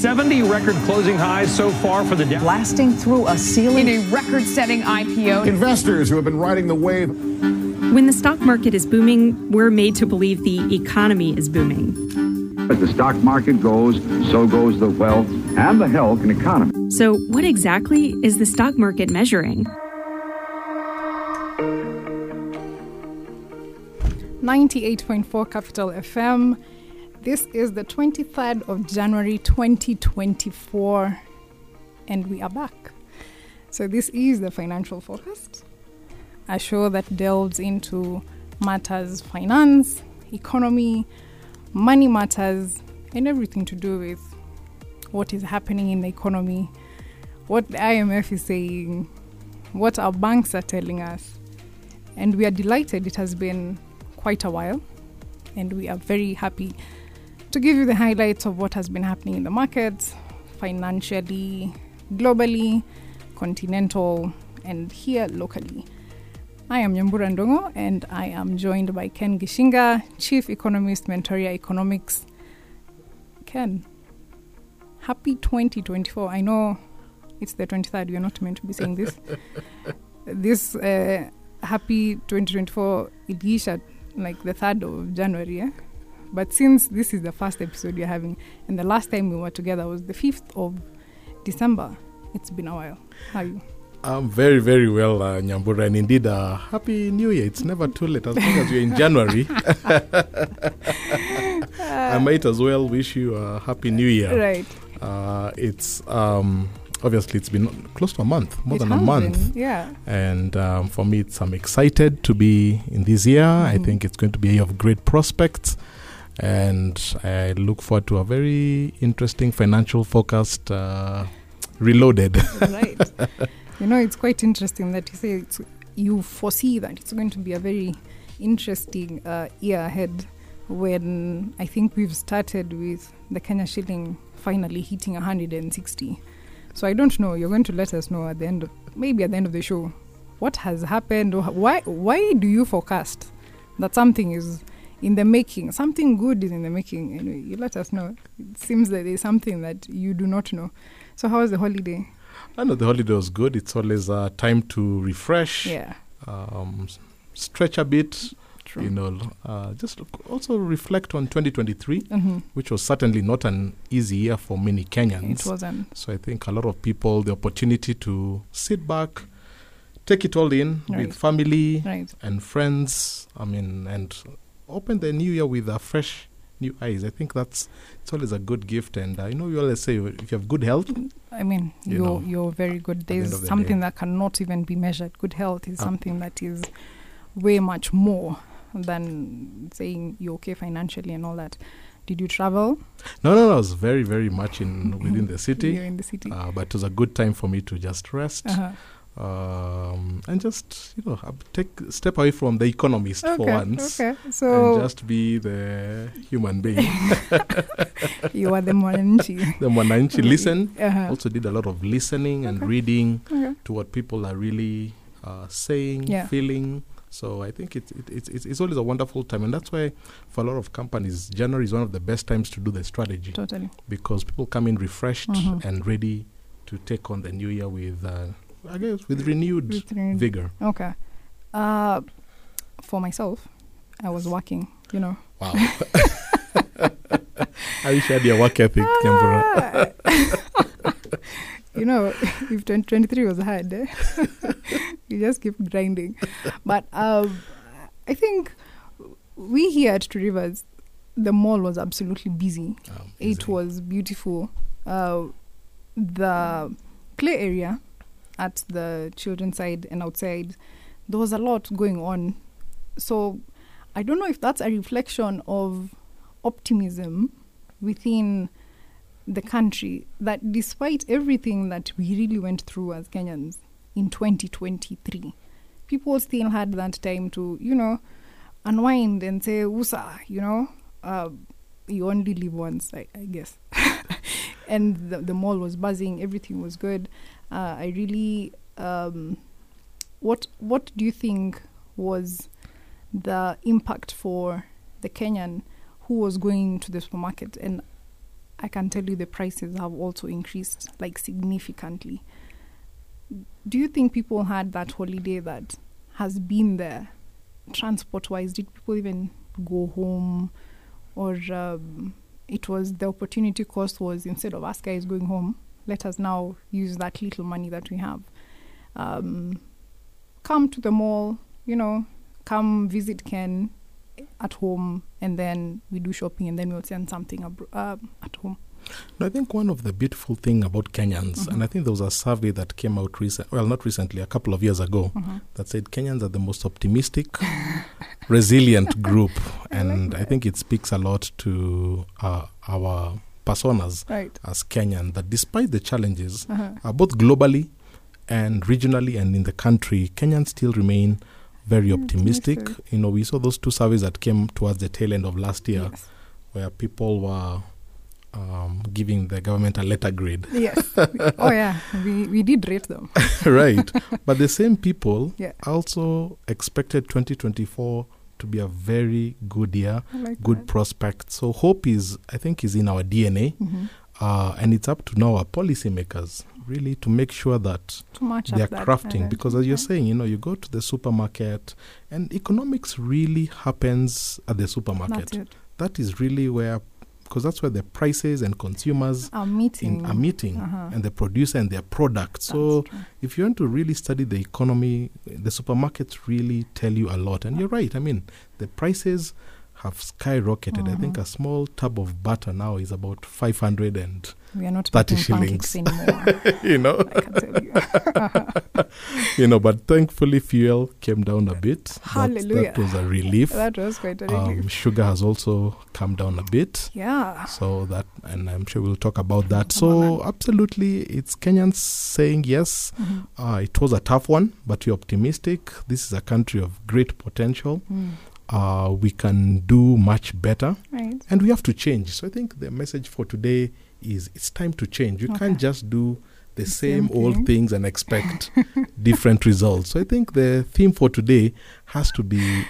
70 record closing highs so far for the Dow. Blasting through a ceiling. In a record setting IPO. Investors who have been riding the wave. When the stock market is booming, we're made to believe the economy is booming. As the stock market goes, so goes the wealth and the health and economy. So, what exactly is the stock market measuring? Ninety-eight point four Capital FM. This is the twenty-third of January, twenty twenty-four, and we are back. So this is the financial forecast, a show that delves into matters finance, economy, money matters, and everything to do with what is happening in the economy, what the IMF is saying, what our banks are telling us. And we are delighted it has been quite a while, and we are very happy to give you the highlights of what has been happening in the markets, financially, globally, continental, and here locally. I am Nyambura Ndongo, and I am joined by Ken Gishinga, Chief Economist, Mentoria Economics. Ken, happy 2024. I know it's the 23rd, you're not meant to be saying this. this uh, happy 2024 Ilisha, like the 3rd of January, yeah? But since this is the first episode you're having, and the last time we were together was the 5th of December, it's been a while. How are you? I'm very, very well, uh, Nyambura, and indeed, uh, Happy New Year. It's never too late as long as you're in January. I might as well wish you a Happy New Year. Right. Uh, it's um, obviously it's been close to a month, more It than a month. been, yeah. And um, for me, it's I'm excited to be in this year. I Mhm. think it's going to be a year of great prospects, and I look forward to a very interesting financial forecast. Uh, reloaded. right. You know, it's quite interesting that you say you foresee that it's going to be a very interesting uh, year ahead when I think we've started with the Kenya shilling finally hitting 160. So I don't know. You're going to let us know at the end, of, maybe at the end of the show, what has happened or why why do you forecast that something is in the making, something good is in the making. Anyway, you let us know. It seems that there's something that you do not know. So how was the holiday? I know the holiday was good. It's always a time to refresh, Yeah. um, stretch a bit, True. you know, uh, just also reflect on 2023, hmm which was certainly not an easy year for many Kenyans. It wasn't. So I think a lot of people the opportunity to sit back, take it all in Right. with family Right. and friends. I mean, and open the new year with a fresh new eyes. I think that's it's always a good gift. And I know you always say if you have good health, I mean, You you are know, you're very good. the There's the something day. that cannot even be measured. Good health is Ah. something that is way much more than saying you're okay financially and all that. Did you travel? no, no, no, I was very, very much in within the city. You're in the city. Uh, but it was a good time for me to just rest Uh-huh. Um, and just you know take step away from the economist for once Okay. and just be the human being. you are the mwananchi. the Mwananchi listen. Uh-huh. Also did a lot of listening and Okay. reading Okay. to what people are really uh, saying, Yeah. feeling. So I think it, it, it's it's it's always a wonderful time, and that's why for a lot of companies, January is one of the best times to do the strategy Totally. because people come in refreshed Mhm. and ready to take on the new year with, uh, I guess, with renewed With renewed- vigor. Okay. Uh, for myself, I was working. You know. Wow. I wish I had your work ethic. Ah. you know, if 2023 was hard, eh? you just keep grinding. But um, I think we here at Two Rivers, the mall was absolutely busy. Um, It was beautiful. Uh, the play area at the children's side and outside, there was a lot going on. So I don't know if that's a reflection of optimism within the country that despite everything that we really went through as Kenyans in 2023, people still had that time to, you know, unwind and say, Usa, you know, uh, you only live once, I, I guess. and the, the mall was buzzing, everything was good. Uh, I really, um, what what do you think was the impact for the Kenyan who was going to the supermarket? And I can tell you the prices have also increased like significantly. Do you think people had that holiday that has been there transport wise? Did people even go home or um, it was the opportunity cost was instead of us guys going home, let us now use that little money that we have. Um, come to the mall, you know, come visit Ken at home, and then we do shopping, and then we'll send something abro- uh, at home. No, I think one of the beautiful thing about Kenyans, Mm-hmm. and I think there was a survey that came out recent, well, not recently, a couple of years ago, Mm-hmm. that said Kenyans are the most optimistic, resilient group, and I think it speaks a lot to uh, our personas Right. as Kenyan that despite the challenges, Uh-huh. uh, both globally and regionally and in the country, Kenyans still remain very optimistic. optimistic. You know, we saw those two surveys that came towards the tail end of last year, Yes. where people were um, giving the government a letter grade. yes. oh yeah, we we did rate them. right. But the same people Yeah. also expected 2024 to be a very good year, like good that. prospect. So hope is, I think, is in our DNA, Mhm. uh, and it's up to now our policymakers really to make sure that they are that crafting. Because as you're saying, you know, you go to the supermarket, and economics really happens at the supermarket. That is really where, because that's where the prices and consumers are meeting. in a meeting Uh-huh. and the producer and their product. So true. if you want to really study the economy, the supermarkets really tell you a lot. And you're right. I mean, the prices have skyrocketed. I think a small tub of butter now is about 500 and, we are not 30 making pancakes shillings. anymore. you know, I can tell you. you know, but thankfully fuel came down a bit. Hallelujah. That, was a relief. that was quite a relief. Um, sugar has also come down a bit. yeah. So that, and I'm sure we'll talk about that. So absolutely, it's Kenyans saying yes. Mhm. Uh, it was a tough one, but we're optimistic. This is a country of great potential. Mm. Uh, we can do much better, Right. and we have to change. So I think the message for today is it's time to change. You Okay. can't just do the, same, same old thing. things and expect different results. So I think the theme for today has to be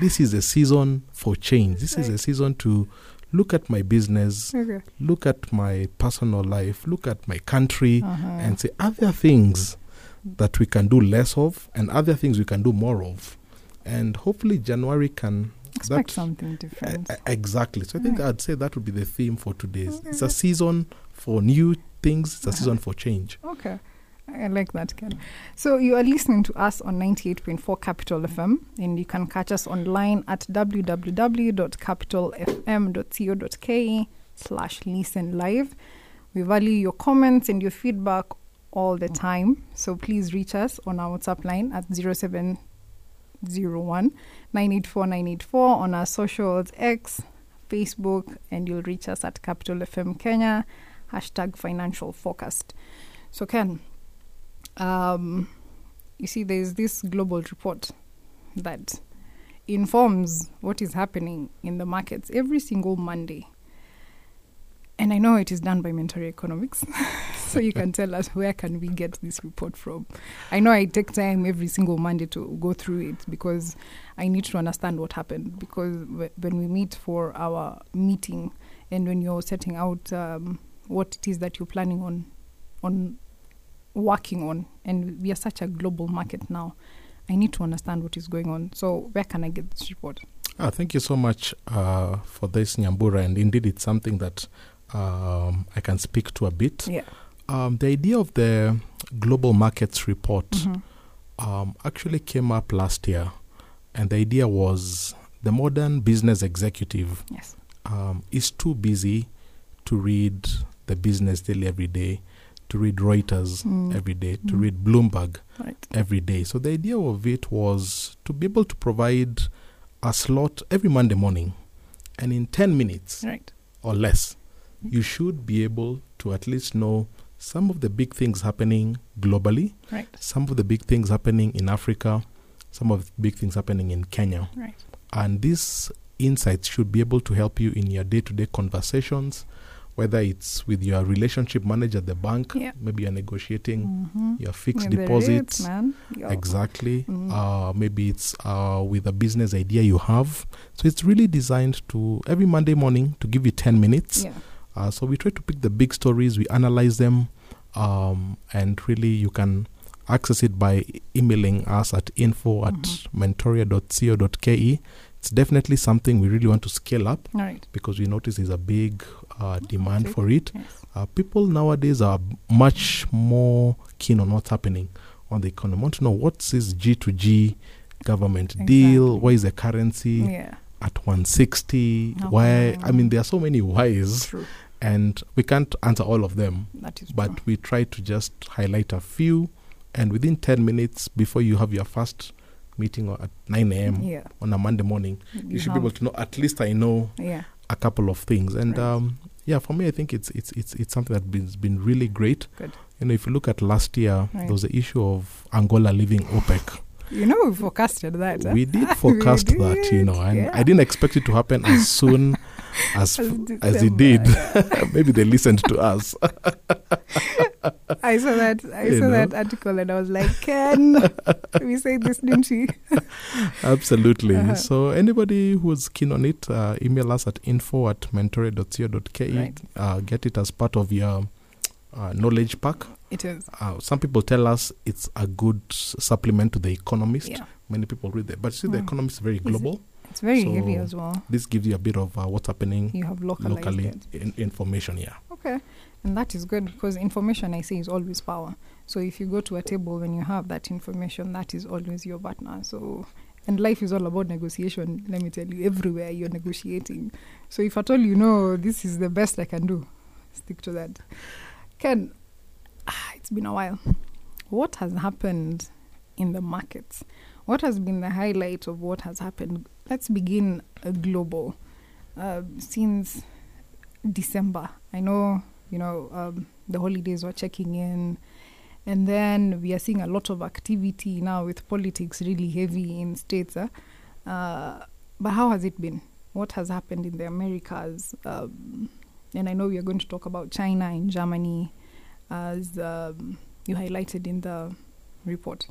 this is a season for change. This is a season to look at my business, Okay. look at my personal life, look at my country, Uh-huh. and say, are there things that we can do less of and other things we can do more of? And hopefully, January can. Expect that- something different. E- exactly. So I think Right. I'd say that would be the theme for today. It's a season for new things, it's a season for change. Okay. I like that, Ken. So you are listening to us on 98.4 Capital FM, and you can catch us online at www.capitalfm.co.ke slash listen live. We value your comments and your feedback all the mm. time. So please reach us on our WhatsApp line at 0701 984 984 on our socials X, Facebook, and you'll reach us at Capital FM Kenya, hashtag financial forecast. So, Ken, um, you see, there's this global report that informs what is happening in the markets every single Monday. And I know it is done by Mentoria Economics, so you can tell us where can we get this report from. I know I take time every single Monday to go through it because I need to understand what happened. Because wh- when we meet for our meeting and when you're setting out um, what it is that you're planning on on working on, and we are such a global market now, I need to understand what is going on. So where can I get this report? Ah, thank you so much uh, for this, Nyambura. And indeed, it's something that um, I can speak to a bit. Yeah. Um, the idea of the Global Markets Report Mhm. um, actually came up last year. And the idea was the modern business executive Yes. um, is too busy to read the business daily every day, to read Reuters Mm. every day, to Mm. read Bloomberg Right. every day. So the idea of it was to be able to provide a slot every Monday morning, and in 10 minutes Right. or less, you should be able to at least know some of the big things happening globally, Right. some of the big things happening in Africa, some of the big things happening in Kenya. Right. And these insights should be able to help you in your day to day conversations, whether it's with your relationship manager at the bank, Yeah. maybe you're negotiating Mhm. your fixed deposits. Exactly. Mm. Uh, maybe it's uh, with a business idea you have. So it's really designed to every Monday morning to give you 10 minutes. Yeah. Uh, so we try to pick the big stories, we analyze them, um, and really you can access it by emailing us at info at mentoria.co.ke. It's definitely something we really want to scale up right. because we notice there's a big uh, demand Okay. for it. Yes. Uh, people nowadays are much more keen on what's happening on the economy. Want to know what's this G to G government deal? Exactly. Why is the currency Yeah. at 160? Oh. Why? I mean, there are so many whys, True. And we can't answer all of them. That is But true. we try to just highlight a few, and within 10 minutes before you have your first meeting or at 9 a.m. Yeah. on a Monday morning, you, should be able to know at least I know Yeah. a couple of things. And Right. um, yeah, for me, I think it's it's it's it's something that's been, been really great. Good. You know, if you look at last year, Right. there was the issue of Angola leaving OPEC. You know, we forecasted that. huh? We did forecast We that, you know, and yeah. I didn't expect it to happen as soon as As it did. Maybe they listened to us. I saw that. I You saw know? that article, and I was like, "Ken, we said this, didn't we?" Absolutely. Uh-huh. So anybody who's keen on it, uh, email us at info at mentoria.co.ke. Right. Uh, get it as part of your uh, knowledge pack. It is. Uh, some people tell us it's a good supplement to the Economist. Yeah. Many people read it, but see, the Mm. Economist is very global. It's very So heavy as well. This gives you a bit of uh, what's happening You have localized locally in information. here. Okay. And that is good because information, I say, is always power. So if you go to a table and you have that information, that is always your partner. So, and life is all about negotiation. Let me tell you, everywhere you're negotiating. So if at all you know this is the best I can do, stick to that. Ken, ah, it's been a while. What has happened in the markets? What has been the highlight of what has happened? Let's begin uh, global. Uh, since December. I know, you know, um, the holidays were checking in. And then we are seeing a lot of activity now with politics really heavy in states. huh? Uh, but how has it been? What has happened in the Americas? Um, and I know we are going to talk about China and Germany as um, you highlighted in the report.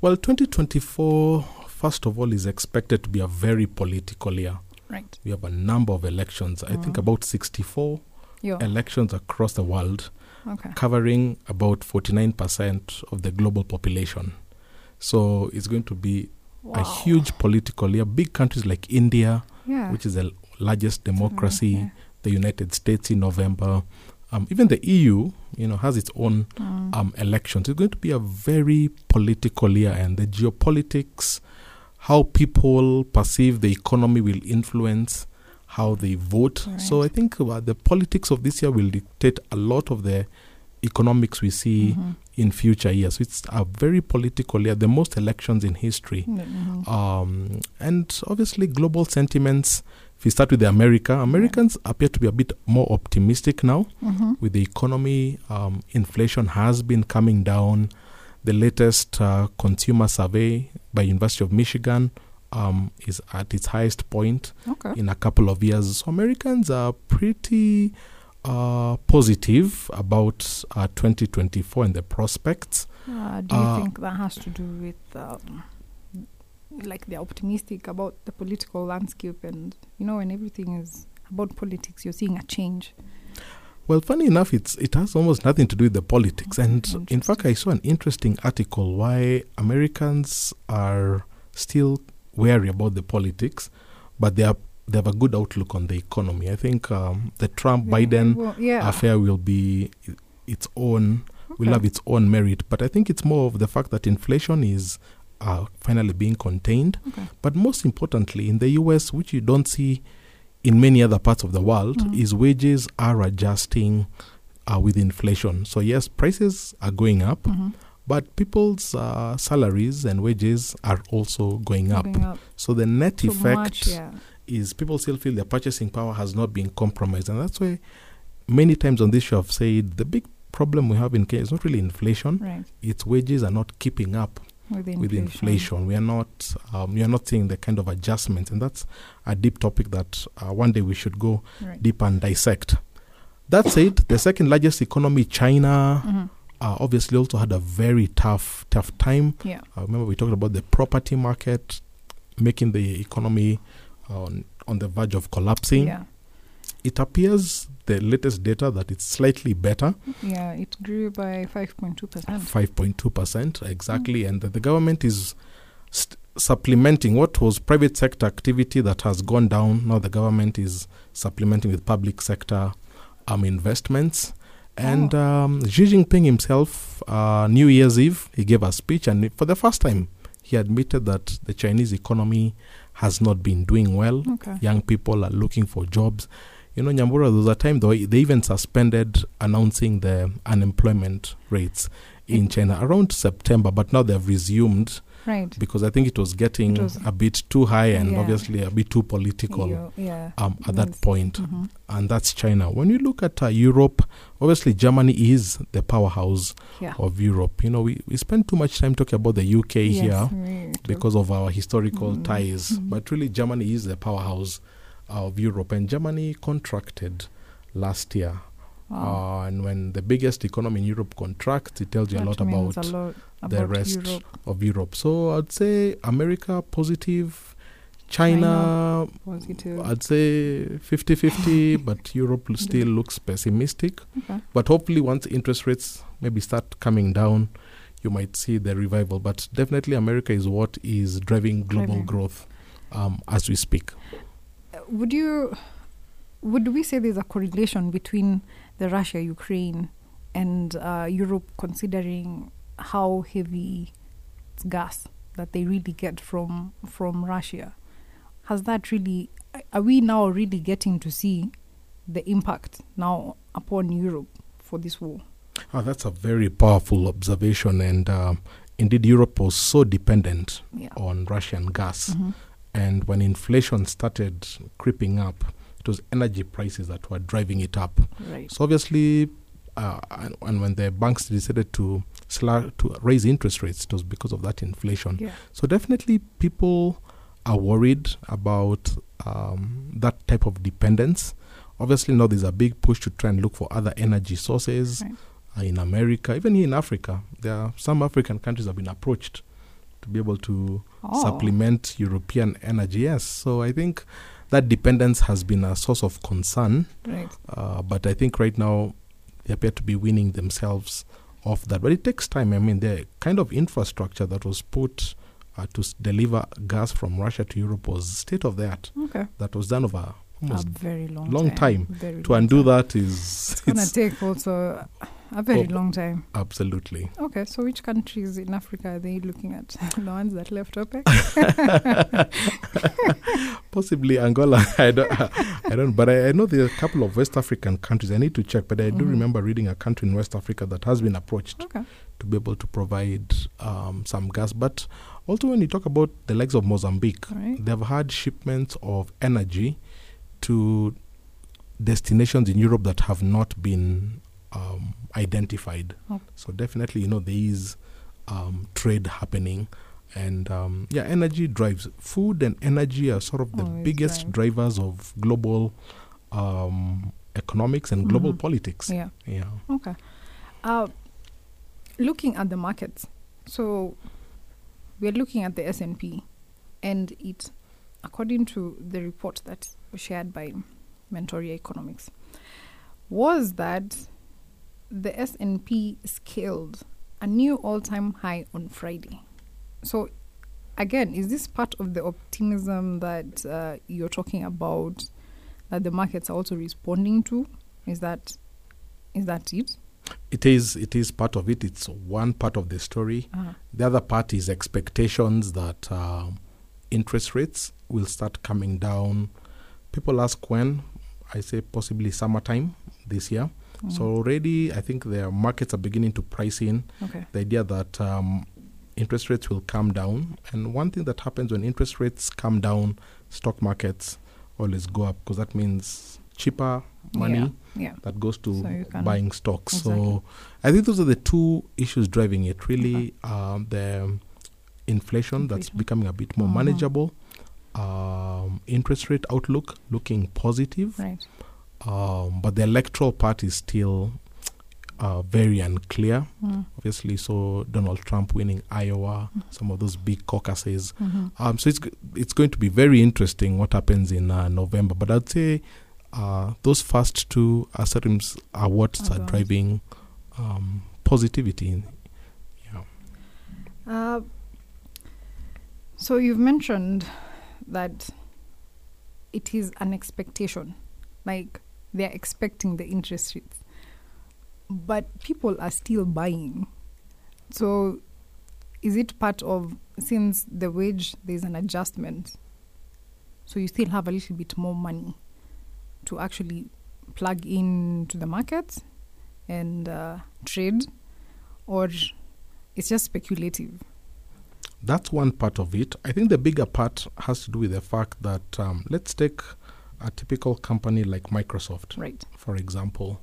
Well, 2024, first of all, is expected to be a very political year. Right. We have a number of elections. I think Mhm. about 64 Yeah. elections across the world. Okay. covering about 49% of the global population. So it's going to be a huge political year. Big countries like India, Yeah. which is the largest democracy, Yeah. the United States in November, um, even the EU, you know, has its own Mm. um, elections. It's going to be a very political year, and the geopolitics, how people perceive the economy, will influence how they vote. So I think uh, the politics of this year will dictate a lot of the economics we see Mhm. in future years. It's a very political year, the most elections in history. Mhm. Um, and obviously, global sentiments. If we start with the America, Americans appear to be a bit more optimistic now Mhm. with the economy. Um, inflation has been coming down. The latest uh, consumer survey by University of Michigan um, is at its highest point Okay. in a couple of years. So Americans are pretty uh, positive about uh, 2024 and the prospects. Uh, do you Uh, think that has to do with, um, like, they're optimistic about the political landscape and, you know, when everything is about politics, you're seeing a change? Well, funny enough, it's it has almost nothing to do with the politics. And in fact, I saw an interesting article why Americans are still wary about the politics, but they are they have a good outlook on the economy. I think um, the Trump Biden Well, yeah. affair will be its own will have its own merit. But I think it's more of the fact that inflation is uh, finally being contained. Okay. But most importantly, in the US, which you don't see in many other parts of the world, Mhm. is wages are adjusting uh, with inflation. So, yes, prices are going up, Mhm. but people's uh, salaries and wages are also going up. Up So, the net too effect much, yeah. is people still feel their purchasing power has not been compromised. And that's why many times on this show I've said the big problem we have in Kenya is not really inflation, Right. its wages are not keeping up With inflation. with inflation. We are not um, we are not seeing the kind of adjustments, and that's a deep topic that uh, one day we should go Right. deep and dissect. That said, the second largest economy, China, Mhm. uh, obviously also had a very tough tough time. Yeah. I remember we talked about the property market making the economy on on the verge of collapsing. Yeah. It appears the latest data that it's slightly better, Yeah, it grew by 5.2%. five point two percent exactly, and that the government is st- supplementing what was private sector activity that has gone down. Now the government is supplementing with public sector um, investments. And um, Xi Jinping himself, uh, New Year's Eve, he gave a speech, and for the first time, he admitted that the Chinese economy has not been doing well. Okay. Young people are looking for jobs. You know, Nyambura, there was a time though they even suspended announcing the unemployment rates in China around September, but now they've resumed Right. because I think it was getting It was- a bit too high and Yeah. obviously a bit too political You- yeah. um, at that point. Mhm. And that's China. When you look at uh, Europe, obviously Germany is the powerhouse Yeah. of Europe. You know, we, we spend too much time talking about the UK Yes, here because of our historical Mm. ties. Mhm. But really, Germany is the powerhouse of Europe, and Germany contracted last year. Wow. Uh, and when the biggest economy in Europe contracts, it tells you a lot about a lot the about rest Europe. of Europe. So I'd say America positive, China, Positive. I'd say 50 50, but Europe still looks pessimistic. Okay. But hopefully, once interest rates maybe start coming down, you might see the revival. But definitely, America is what is driving global Driving. growth um, as we speak. Would you would we say there's a correlation between the Russia Ukraine and uh, Europe considering how heavy it's gas that they really get from from Russia? Has that really are we now really getting to see the impact now upon Europe for this war? Oh, that's a very powerful observation. And um, indeed, Europe was so dependent Yeah. on Russian gas. Mhm. And when inflation started creeping up, it was energy prices that were driving it up. Right. So obviously, uh, and, and when the banks decided to sla- to raise interest rates, it was because of that inflation. Yeah. So definitely, people are worried about um, that type of dependence. Obviously, now there's a big push to try and look for other energy sources Right. uh, in America, even here in Africa. There are some African countries have been approached to be able to Oh. supplement European energy. Yes, so I think that dependence has been a source of concern. Right. Uh, but I think right now they appear to be winning themselves off that. But it takes time. I mean, the kind of infrastructure that was put uh, to s- deliver gas from Russia to Europe was state of the art. Okay. That was done over almost a very long long time. Very to long undo time. that is It's gonna take also a very Oh. long time. absolutely. Okay, so which countries in Africa are they looking at? the ones that left OPEC? Possibly Angola. I don't. I don't. But I, I know there are a couple of West African countries. I need to check. But I do Mhm. remember reading a country in West Africa that has been approached Okay. to be able to provide um, some gas. But also, when you talk about the likes of Mozambique, Right. they've had shipments of energy to destinations in Europe that have not been um, identified. Oh. So definitely, you know, there is um, trade happening. And um, yeah, energy drives food and energy are sort of the Always biggest drive. drivers of global um, economics and global Mhm. politics. Yeah. Yeah. Okay. Uh, looking at the markets, so we're looking at the S and P, and it, according to the report that shared by Mentoria Economics, was that the S and P scaled a new all-time high on Friday. So, again, is this part of the optimism that uh, you're talking about that the markets are also responding to? Is that is that it? It is. It is part of it. It's one part of the story. Uh-huh. The other part is expectations that um, interest rates will start coming down. People ask when. I say possibly summertime this year. So already, I think the markets are beginning to price in Okay. the idea that um, interest rates will come down. And one thing that happens when interest rates come down, stock markets always go up because that means cheaper money Yeah. that goes to So buying stocks. Exactly. So I think those are the two issues driving it. Really, um, the inflation, that's becoming a bit more Mhm. manageable. Um, interest rate outlook looking positive, Right. um, but the electoral part is still uh, very unclear. Mm. Obviously, so Donald Trump winning Iowa, some of those big caucuses. Mhm. Um, so it's it's going to be very interesting what happens in uh, November. But I'd say uh, those first two assertions are what Are are driving um, positivity. Yeah. Uh, so you've mentioned that it is an expectation, like they're expecting the interest rates, but people are still buying. So is it part of since the wage there's an adjustment, so you still have a little bit more money to actually plug into the market and uh, trade, or it's just speculative? That's one part of it. I think the bigger part has to do with the fact that um, let's take a typical company like Microsoft, Right. for example.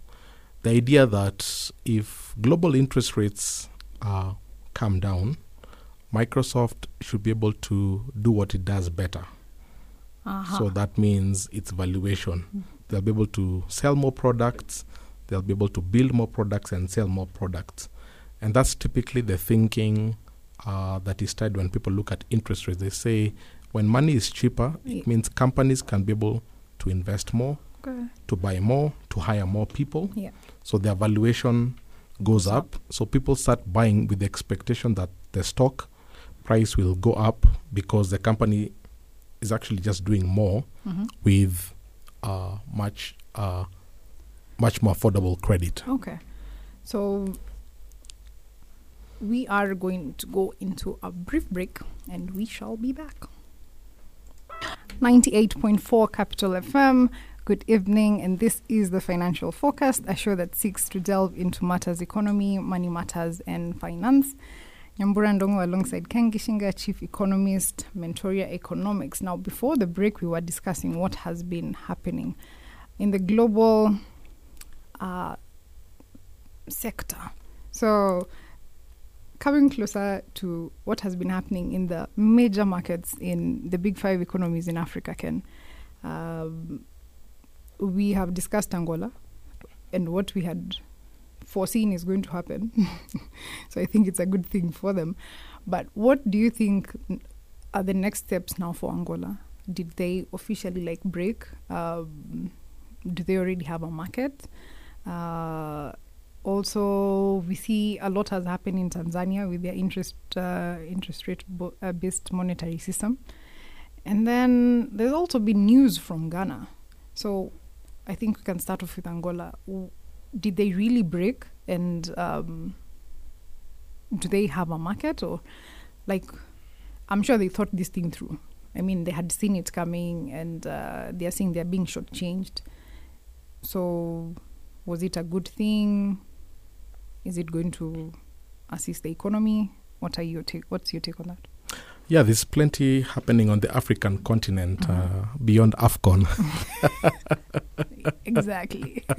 The idea that if global interest rates uh, come down, Microsoft should be able to do what it does better. Uh-huh. So that means its valuation. They'll be able to sell more products, they'll be able to build more products and sell more products. And that's typically the thinking uh, that is tied when people look at interest rates. They say when money is cheaper, it means companies can be able to invest more, Okay. to buy more, to hire more people. Yeah. So their valuation goes up. So people start buying with the expectation that the stock price will go up because the company is actually just doing more Mm-hmm. with uh, much uh, much more affordable credit. Okay. So we are going to go into a brief break and we shall be back. 98.4 Capital FM. Good evening, and this is the Financial Forecast, a show that seeks to delve into matters economy, money matters, and finance. Nyambura Ndongo alongside Ken Gishinga, Chief Economist, Mentoria Economics. Now, before the break, we were discussing what has been happening in the global uh, sector. So, coming closer to what has been happening in the major markets in the big five economies in Africa, Ken, um, we have discussed Angola and what we had foreseen is going to happen. so, I think it's a good thing for them. But what do you think are the next steps now for Angola? Did they officially like break? Um, do they already have a market? Uh, also, we see a lot has happened in Tanzania with their interest uh, interest rate bo- uh, based monetary system, and then there's also been news from Ghana. So, I think we can start off with Angola. Did they really break, and um, do they have a market, or like? I'm sure they thought this thing through. I mean, they had seen it coming, and uh, they are saying they're being shortchanged. So, was it a good thing? Is it going to assist the economy? What are your take? What's your take on that? Yeah, there's plenty happening on the African continent Mhm. uh, beyond AFCON. exactly.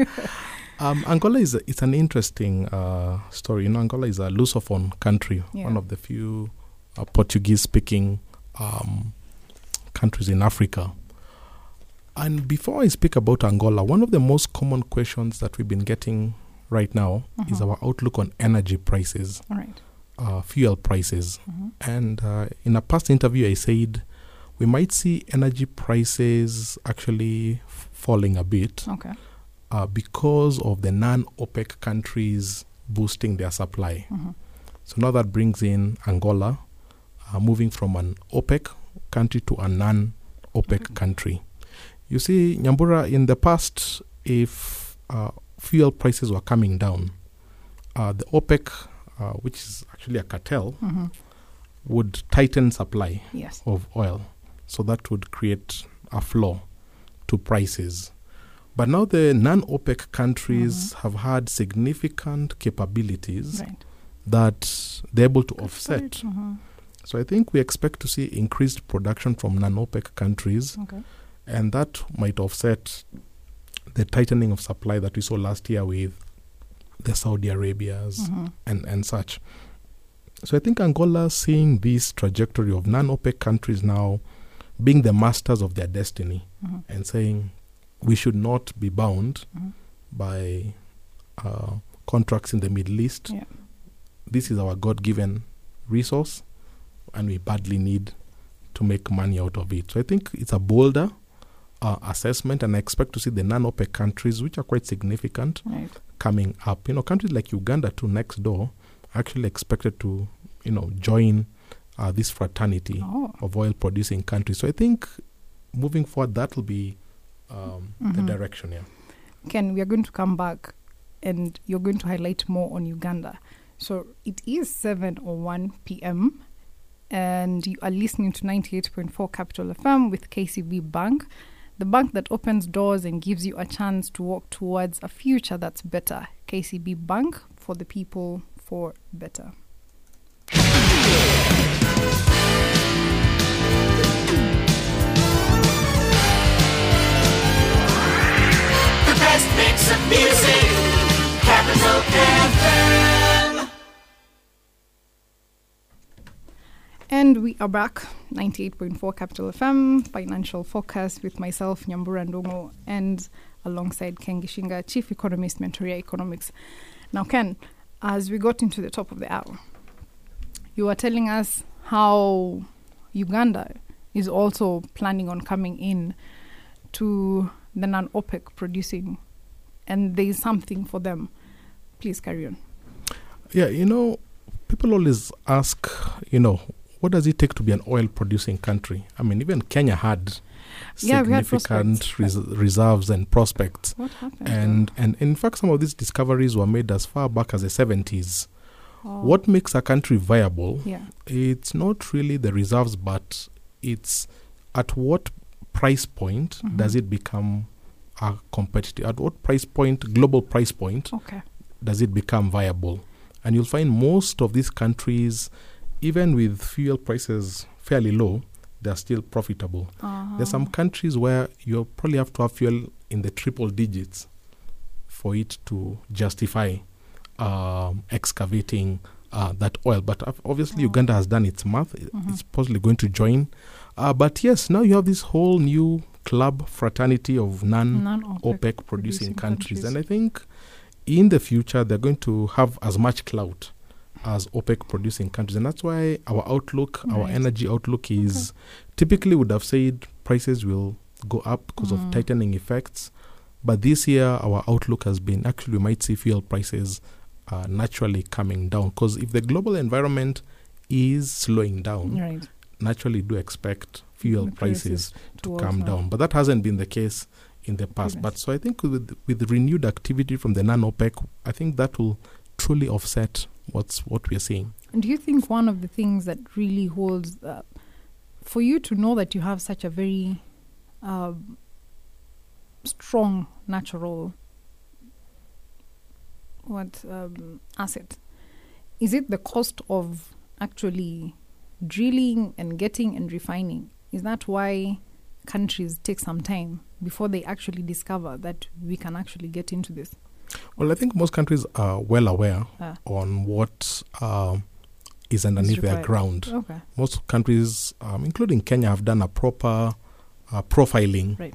Um, Angola is a, it's an interesting uh, story. You know, Angola is a Lusophone country, Yeah. one of the few uh, Portuguese-speaking um, countries in Africa. And before I speak about Angola, one of the most common questions that we've been getting right now is Mhm. our outlook on energy prices, right. uh, fuel prices. Mhm. And uh, in a past interview, I said we might see energy prices actually f- falling a bit Okay. uh, because of the non OPEC countries boosting their supply. Mhm. So now that brings in Angola, uh, moving from an OPEC country to a non OPEC Okay. country. You see, Nyambura, in the past, if uh, fuel prices were coming down, uh, the OPEC, uh, which is actually a cartel, Mhm. would tighten supply Yes. of oil. So that would create a floor to prices. But now the non OPEC countries have had significant capabilities Right. that they're able to Good offset. Mhm. So I think we expect to see increased production from non OPEC countries, Okay. and that might offset the tightening of supply that we saw last year with the Saudi Arabias Mhm. and, and such. So I think Angola seeing this trajectory of non OPEC countries now being the masters of their destiny Mhm. and saying we should not be bound Mhm. by uh, contracts in the Middle East. Yeah. This is our God given resource and we badly need to make money out of it. So I think it's a bolder uh, assessment, and I expect to see the non OPEC countries, which are quite significant, Right. coming up. You know, countries like Uganda, too, next door, actually expected to, you know, join uh, this fraternity Oh. of oil producing countries. So I think moving forward, that will be um, the Mhm. direction, yeah. Ken, we are going to come back and you're going to highlight more on Uganda. So it is 7.01 p.m. and you are listening to 98.4 Capital FM with KCB Bank, the bank that opens doors and gives you a chance to walk towards a future that's better. KCB Bank for the people, for better. The best mix of music, Capital FM. And we are back, 98.4 Capital FM, Financial Focus with myself, Nyambura Ndongo, and alongside Ken Gishinga, Chief Economist, Mentoria Economics. Now, Ken, as we got into the top of the hour, you were telling us how Uganda is also planning on coming in to the non OPEC producing, and there is something for them. Please carry on. Yeah, you know, people always ask, you know, what does it take to be an oil producing country? I mean, even Kenya had Yeah, significant res- reserves and prospects. What happened? And, and in fact, some of these discoveries were made as far back as the 70s. Oh, What makes a country viable? Yeah. It's not really the reserves, but it's at what price point Mhm. does it become a competitive? At what price point, global price point, Okay. does it become viable? And you'll find most of these countries, even with fuel prices fairly low, they're still profitable. There's some countries where you probably have to have fuel in the triple digits for it to justify um, excavating uh, that oil. But ob- obviously, Uganda has done its math. Mhm. It's possibly going to join. Uh, but yes, now you have this whole new club fraternity of non Non-OPEC OPEC producing producing countries. countries. And I think in the future, they're going to have as much clout as OPEC producing countries. And that's why our outlook, our energy outlook is typically would have said prices will go up because Mm. of tightening effects. But this year, our outlook has been actually we might see fuel prices uh, naturally coming down because if the global environment is slowing down, Right. naturally do expect fuel prices prices to come down. But that hasn't been the case in the past. But so I think with with renewed activity from the non OPEC, I think that will truly offset what's what we're seeing. And do you think one of the things that really holds uh, for you to know that you have such a very um, strong natural what um, asset is it the cost of actually drilling and getting and refining? Is that why countries take some time before they actually discover that we can actually get into this? Well, I think most countries are well aware Ah. on what um, is underneath their ground. Okay. Most countries, um, including Kenya, have done a proper uh, profiling Right.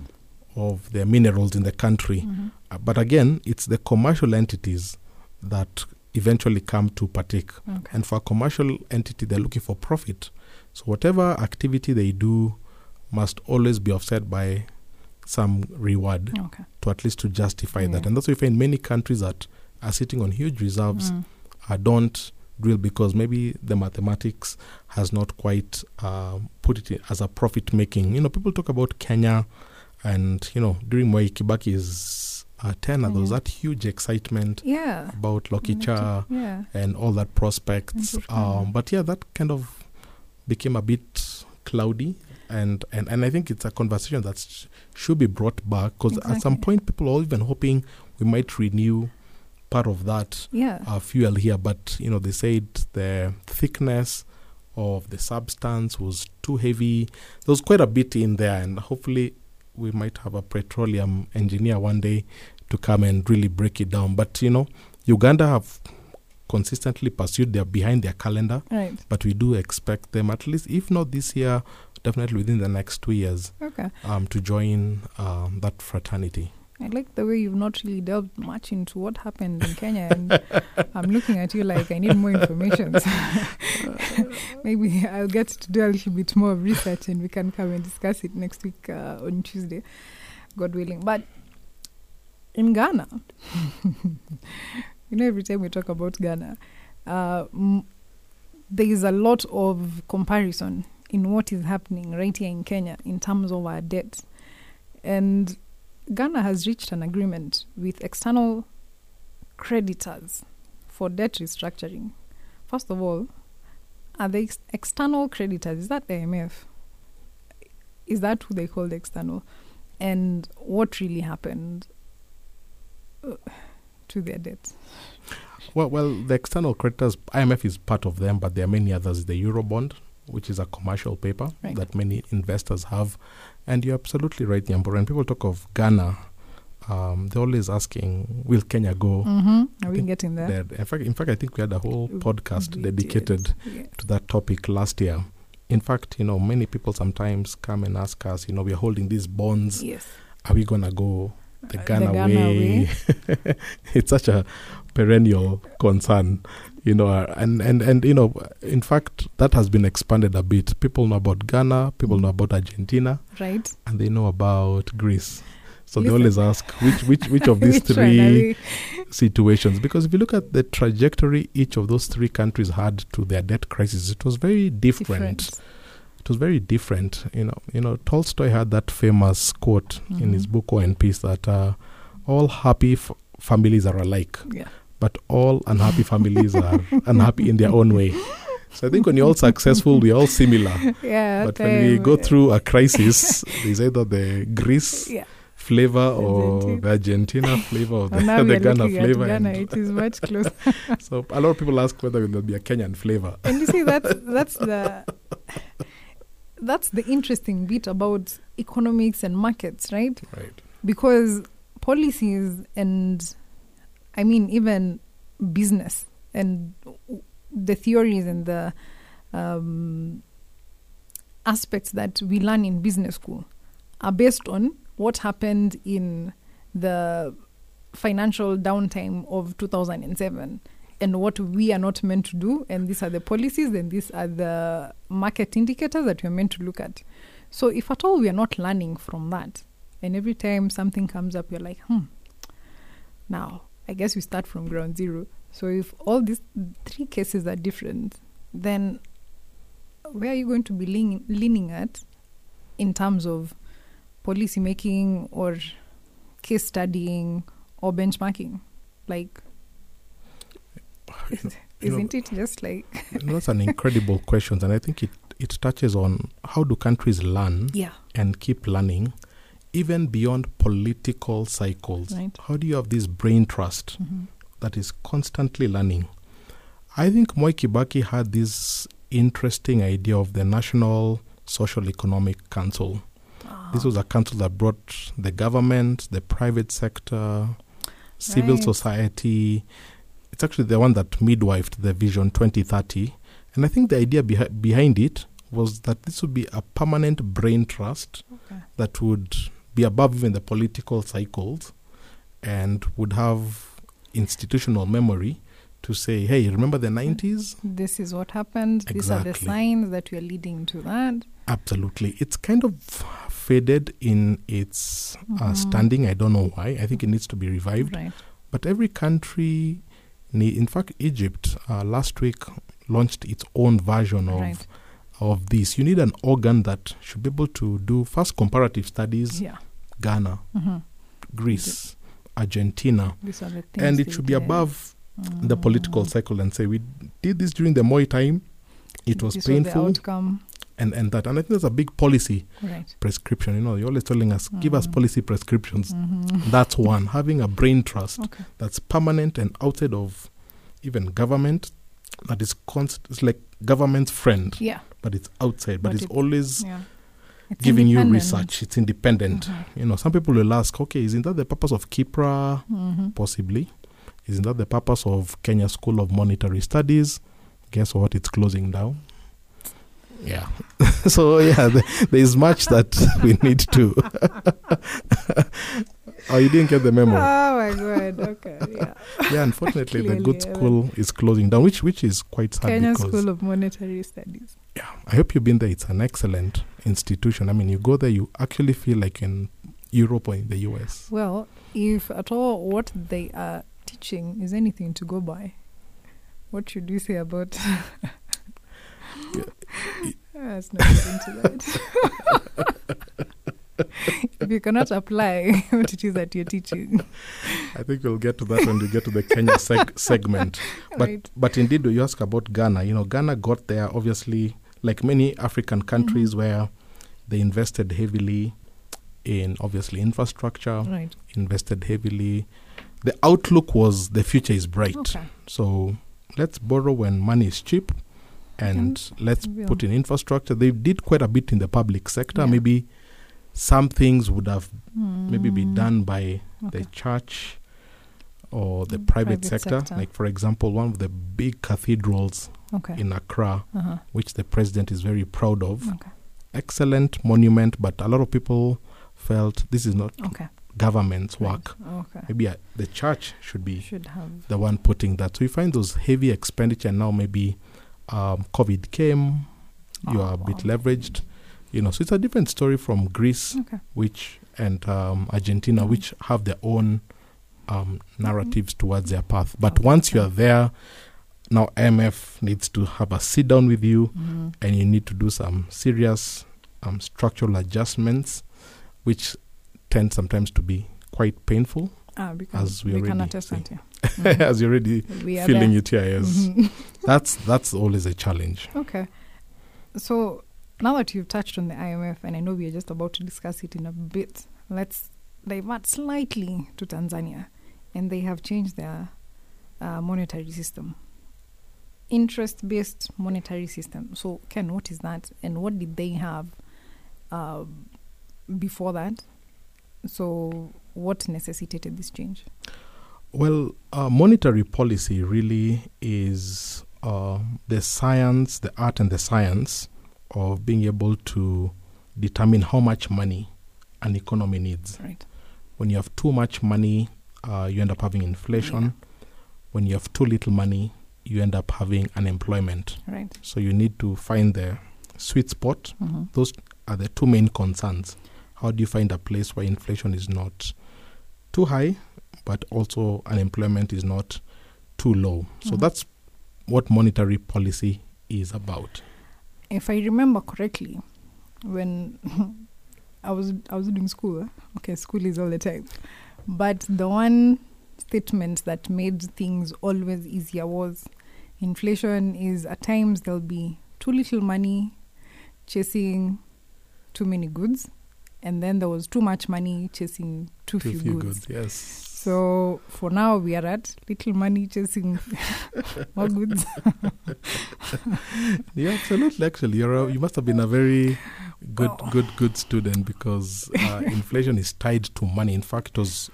of the minerals in the country. Mhm. Uh, but again, it's the commercial entities that eventually come to partake. Okay. And for a commercial entity, they're looking for profit. So whatever activity they do must always be offset by some reward Okay. to at least to justify that. And that's why you find many countries that are sitting on huge reserves Mm. uh, don't drill because maybe the mathematics has not quite um, put it as a profit making. You know, people talk about Kenya, and you know, during Mwai Kibaki's uh, tenure, there was that huge excitement Yeah. about Lokichar Yeah. and all that prospects. Um, but yeah, that kind of became a bit cloudy. And, and, and I think it's a conversation that sh- should be brought back because at some point people are even hoping we might renew part of that Yeah. uh, fuel here. But you know they said the thickness of the substance was too heavy. There was quite a bit in there, and hopefully we might have a petroleum engineer one day to come and really break it down. But you know, Uganda have consistently pursued their behind their calendar, Right. but we do expect them at least, if not this year, definitely within the next two years, Okay. um, to join um, that fraternity. I like the way you've not really delved much into what happened in Kenya, and I'm looking at you like I need more information. So maybe I'll get to do a little bit more research, and we can come and discuss it next week uh, on Tuesday, God willing. But in Ghana, you know, every time we talk about Ghana, uh, m- there is a lot of comparison in what is happening right here in Kenya in terms of our debt. And Ghana has reached an agreement with external creditors for debt restructuring. First of all, are the ex- external creditors, is that the IMF? Is that who they call the external? And what really happened uh, to their debt? Well, well, the external creditors, IMF is part of them, but there are many others. The Eurobond, which is a commercial paper Right. that many investors have. And you're absolutely right, Nyambura. When people talk of Ghana, um, they're always asking, will Kenya go Mm-hmm. Are we getting there? In fact, in fact, I think we had a whole podcast We dedicated yeah. to that topic last year. In fact, you know, many people sometimes come and ask us, you know, we are holding these bonds. Yes. Are we gonna go the Uh, Ghana, the Ghana way? it's such a perennial concern, you know, and, and, and, you know, in fact, that has been expanded a bit. People know about Ghana, people know about Argentina, Right? and they know about Greece. So Listen. they always ask which which which of these Which three situations because if you look at the trajectory each of those three countries had to their debt crisis, it was very different. different? It was very different. You know, you know, Tolstoy had that famous quote in his Mhm. book War and Peace that uh, all happy f- families are alike, Yeah. But all unhappy families are unhappy in their own way. So I think when you're all successful, we're all similar. Yeah. But when we go through a crisis, there's either the Greece Yeah. flavor or Argentina. the Argentina flavor or oh, the, And the Ghana flavor. Ghana. It is much closer. so a lot of people ask whether there'll be a Kenyan flavor. and you see that's that's the that's the interesting bit about economics and markets right Right. because policies and i mean even business and the theories and the um, aspects that we learn in business school are based on what happened in the financial downtime of 2007 and what we are not meant to do. And these are the policies and these are the market indicators that we're meant to look at. So if at all we are not learning from that and every time something comes up you're like hmm now i guess we start from ground zero. So if all these three cases are different then where are you going to be leaning, leaning at in terms of policy making or case studying or benchmarking? Like know- isn't it just like know, that's an incredible question, and I think it, it touches on how do countries learn yeah. and keep learning, even beyond political cycles. Right. How do you have this brain trust Mhm. that is constantly learning? I think Mwai Kibaki had this interesting idea of the National Social Economic Council. This was a council that brought the government, the private sector, civil Right. society. It's actually the one that midwifed the Vision 2030. And I think the idea behi- behind it was that this would be a permanent brain trust Okay. that would be above even the political cycles and would have institutional memory to say, hey, remember the 90s? this is what happened these are the signs that we are leading to that Absolutely. It's kind of faded in its uh, Mhm. standing. I don't know why. I think it needs to be revived. right But every country, in fact, Egypt uh, last week launched its own version of Right. Of this. You need an organ that should be able to do first comparative studies. yeah Ghana, hmm Greece, Argentina, these are the and it should be above the political Mm. cycle and say we did this during the Moi time. It was this painful, was and and that, and I think that's a big policy right prescription. You know, you're always telling us, give us Mm. policy prescriptions. Mhm. That's one. Having a brain trust okay that's permanent and outside of even government. That is const- it's like government's friend, yeah but it's outside. But, But it's it- always yeah It's giving you research. It's independent. Mhm. You know, some people will ask, okay, isn't that the purpose of KIPPRA? Mhm. Possibly. Isn't that the purpose of Kenya School of Monetary Studies? Guess what? It's closing down. Yeah. so yeah, th- there is much that we need to Oh, you didn't get the memo. Oh my god. Okay. Yeah. yeah, unfortunately, the good school is closing down, which which is quite sad Kenya School of Monetary Studies. Yeah, I hope you've been there. It's an excellent institution. I mean, you go there, you actually feel like in Europe or in the US. Well, if at all what they are teaching is anything to go by, what should we say about? Ah, Let's not get into that. if you cannot apply what it is that you're teaching, I think we'll get to that when we get to the Kenya seg- segment. But right? but indeed, you ask about Ghana. You know, Ghana got there obviously, like many African countries, Mm-hmm. where they invested heavily in obviously infrastructure, Right. invested heavily. The outlook was the future is bright. Okay. So let's borrow when money is cheap, and let's put in infrastructure. They did quite a bit in the public sector. Yeah. Maybe some things would have maybe be Mm, done by okay. the church or the Mm, private, private sector. sector. Like, for example, one of the big cathedrals Okay. in Accra, Uh-huh. which the president is very proud of. Okay. Excellent monument, but a lot of people felt this is not Okay. government's work. Okay. Maybe uh, the church should be Should have. the one putting that. So you find those heavy expenditure now. Maybe um, COVID came, you Oh, are a bit wow. leveraged. You know, so it's a different story from Greece, which and um, Argentina, Mhm. which have their own um, narratives towards their path. But once you are there, now IMF needs to have a sit down with you, Mhm. and you need to do some serious um, structural adjustments, which tend sometimes to be quite painful, Ah, because As we we can already attest. Yeah. as you're already feeling there. it here. Yes, Mhm. that's that's always a challenge. Okay. So now that you've touched on the IMF, and I know we are just about to discuss it in a bit, let's divert slightly to Tanzania. And they have changed their uh, monetary system. Interest based monetary system. So, Ken, what is that? And what did they have uh, before that? So, what necessitated this change? Well, uh, monetary policy really is uh, the science, the art, and the science of being able to determine how much money an economy needs. Right. When you have too much money, uh, you end up having inflation. When you have too little money, you end up having unemployment. Right. So you need to find the sweet spot. Mhm. Those are the two main concerns. How do you find a place where inflation is not too high, but also unemployment is not too low? So Mhm. that's what monetary policy is about. if I remember correctly, when I was I was doing school, okay, school is all the time, but the one statement that made things always easier was inflation is at times there'll be too little money chasing too many goods, and then there was too much money chasing too, Too few, few goods. goods, yes. So for now we are at little money chasing more goods. Yeah, absolutely. Actually, you're a, you must have been a very good, Wow. good, good student because uh, inflation is tied to money. In fact, it was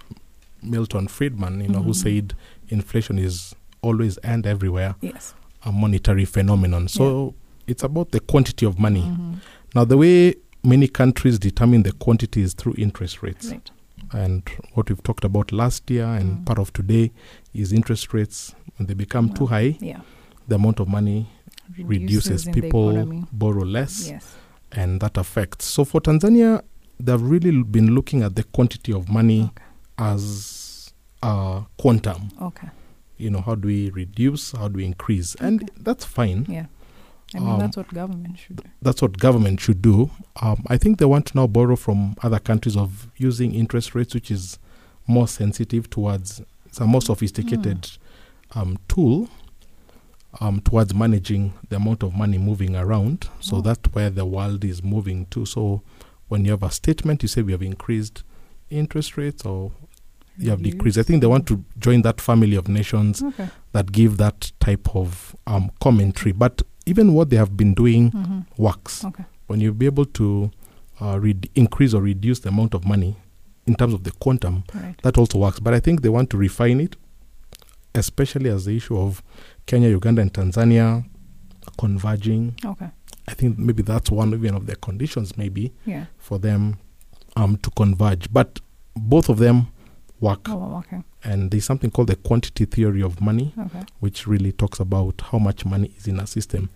Milton Friedman, you know, who Mhm. said inflation is always and everywhere Yes. a monetary phenomenon. So it's about the quantity of money. Mhm. Now, the way many countries determine the quantity is through interest rates. Right. And what we've talked about last year and Mm. part of today is interest rates. When they become too high, Yeah. the amount of money reduces. the People borrow less, Yes. and that affects. So for Tanzania, they've really been looking at the quantity of money Okay. As a quantum. Okay. You know, how do we reduce? How do we increase? And Okay. that's fine. Yeah. I mean, Um, that's what government should do. That's what government should do. Um, I think they want to now borrow from other countries of using interest rates, which is more sensitive towards it's a more sophisticated um, tool um, towards managing the amount of money moving around. So Oh. that's where the world is moving to. So when you have a statement, you say we have increased interest rates or you have decreased. I think they want to join that family of nations Okay. that give that type of um, commentary. But even what they have been doing Mhm. works. Okay. When you be able to uh, re- increase or reduce the amount of money in terms of the quantum, Right. that also works. But I think they want to refine it, especially as the issue of Kenya, Uganda, and Tanzania converging. Okay. I think maybe that's one even of the conditions, maybe Yeah. for them um, to converge. But both of them work. Oh, okay. And there's something called the quantity theory of money, Okay. which really talks about how much money is in a system.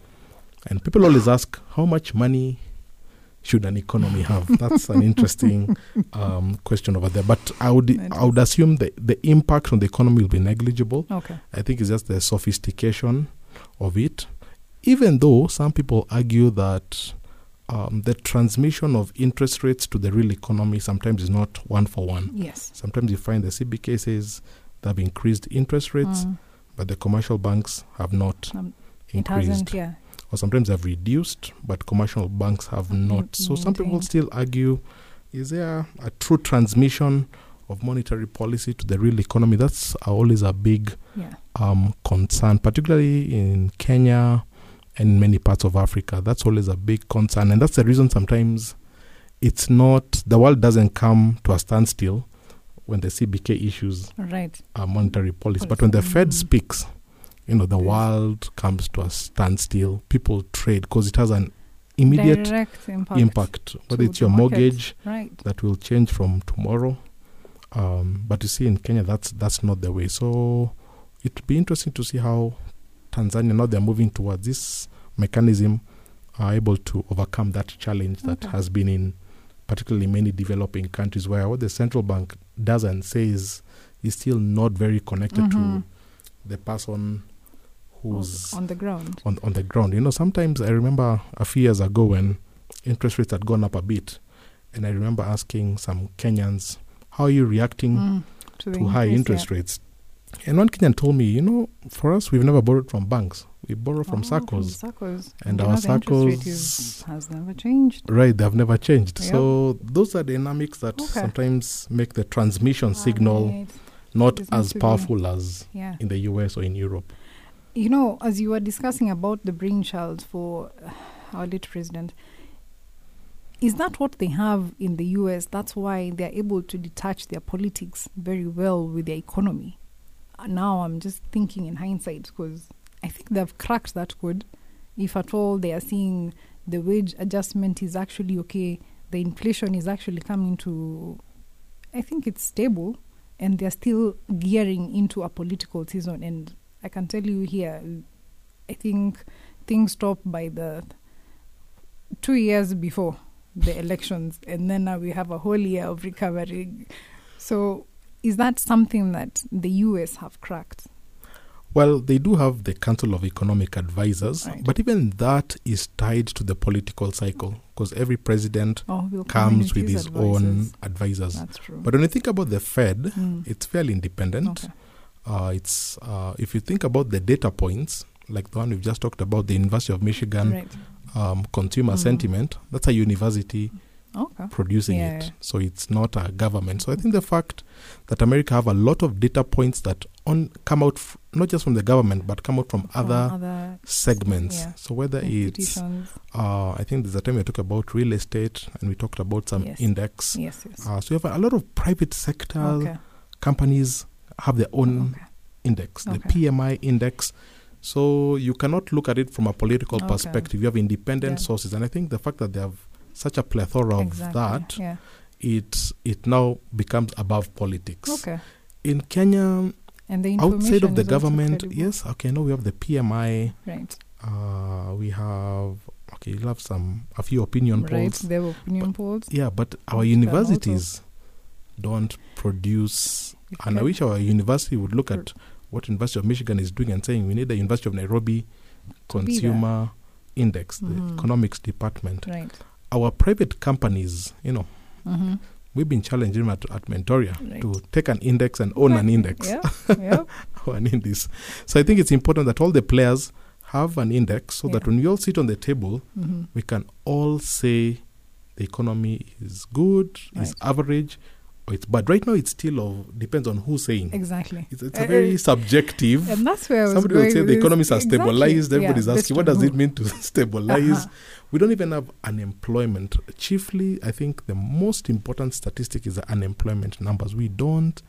And people always ask, how much money should an economy have? That's an interesting um, question over there. But I would I would assume that the impact on the economy will be negligible. Okay. I think it's just the sophistication of it. Even though some people argue that um, the transmission of interest rates to the real economy sometimes is not one for one. Yes. Sometimes you find the CBK says they have increased interest rates, Mm. but the commercial banks have not Um, increased. yeah. Or sometimes they've reduced, but commercial banks have not. So some people still argue is there a true transmission of monetary policy to the real economy? That's always a big Yeah. um, concern, particularly in Kenya in many parts of Africa. That's always a big concern. And that's the reason sometimes it's not, the world doesn't come to a standstill when the CBK issues Right. a monetary policy. But when the Fed speaks, you know, the world comes to a standstill. People trade because it has an immediate Direct impact. impact, whether it's your mortgage Right. that will change from tomorrow. Um, but you see, in Kenya, that's that's not the way. So it will be interesting to see how Tanzania, now they're moving towards this mechanism, are able to overcome that challenge that Okay. has been in particularly many developing countries where what the central bank does and says is still not very connected Mhm. to the person who's on the ground. on on the ground. You know, sometimes I remember a few years ago when interest rates had gone up a bit, and I remember asking some Kenyans, "How are you reacting Mm, to to, high interest yeah. rates?" And one Kenyan told me, "You know, for us, we've never borrowed from banks. We borrow from Oh, circles, From SACCOs. and our know, the rate circles." is, has never changed. Right, they've never changed. Yep. So those are dynamics that Okay. sometimes make the transmission signal Right. not as to be- powerful as Yeah. in the US or in Europe. You know, as you were discussing about the brainchild for uh, our late president, is that what they have in the US? That's why they're able to detach their politics very well with their economy. Now I'm just thinking in hindsight because I think they've cracked that code. If at all they are seeing the wage adjustment is actually okay, the inflation is actually coming to, I think it's stable, and they're still gearing into a political season. And I can tell you here, I think things stopped by the two years before the elections, and then now we have a whole year of recovery. So, is that something that the US have cracked? Well, they do have the Council of Economic Advisors, Right. but even that is tied to the political cycle because every president Oh, will come in comes with his own advisors. advisors. That's true. But when you think about the Fed, Mm. it's fairly independent. Okay. Uh, it's uh, if you think about the data points, like the one we've just talked about, the University of Michigan Right. um, consumer Mhm. sentiment, that's a university Okay. producing Yeah, it. yeah. So it's not a government. So I think the fact that America have a lot of data points that on come out f- not just from the government but come out from, From other, other segments. yeah, So whether it's uh, I think there's a time we talked about real estate and we talked about some Yes. index. Yes, yes. Uh, so you have a lot of private sector okay. companies have their own Okay. index, the PMI index. So you cannot look at it from a political perspective. You have independent sources, and I think the fact that they have such a plethora of exactly. that, Yeah. it it now becomes above politics. Okay. In Kenya, And the outside of the government, yes, okay, now we have the PMI. Right. Uh, we have okay, you'll have some a few opinion right. polls. There were opinion polls. Yeah, but our Which can also- universities don't produce. And I wish our university would look at what University of Michigan is doing and saying we need the University of Nairobi. Consumer Index, the Mhm. economics department. Right. Our private companies, you know, Mm-hmm. we've been challenging at, at Mentoria Right. to take an index and own an index. Yeah. yeah. an index. So I think it's important that all the players have an index so that when we all sit on the table, Mm-hmm. we can all say the economy is good, is average, it's bad. Right now, it's still of depends on who's saying. Exactly. It's, it's a very uh, subjective. And that's where I was Somebody will say the economies are Exactly. stabilized. Yeah, Everybody's based asking, what does it mean to stabilize? Uh-huh. We don't even have unemployment. Chiefly, I think the most important statistic is the unemployment numbers. We don't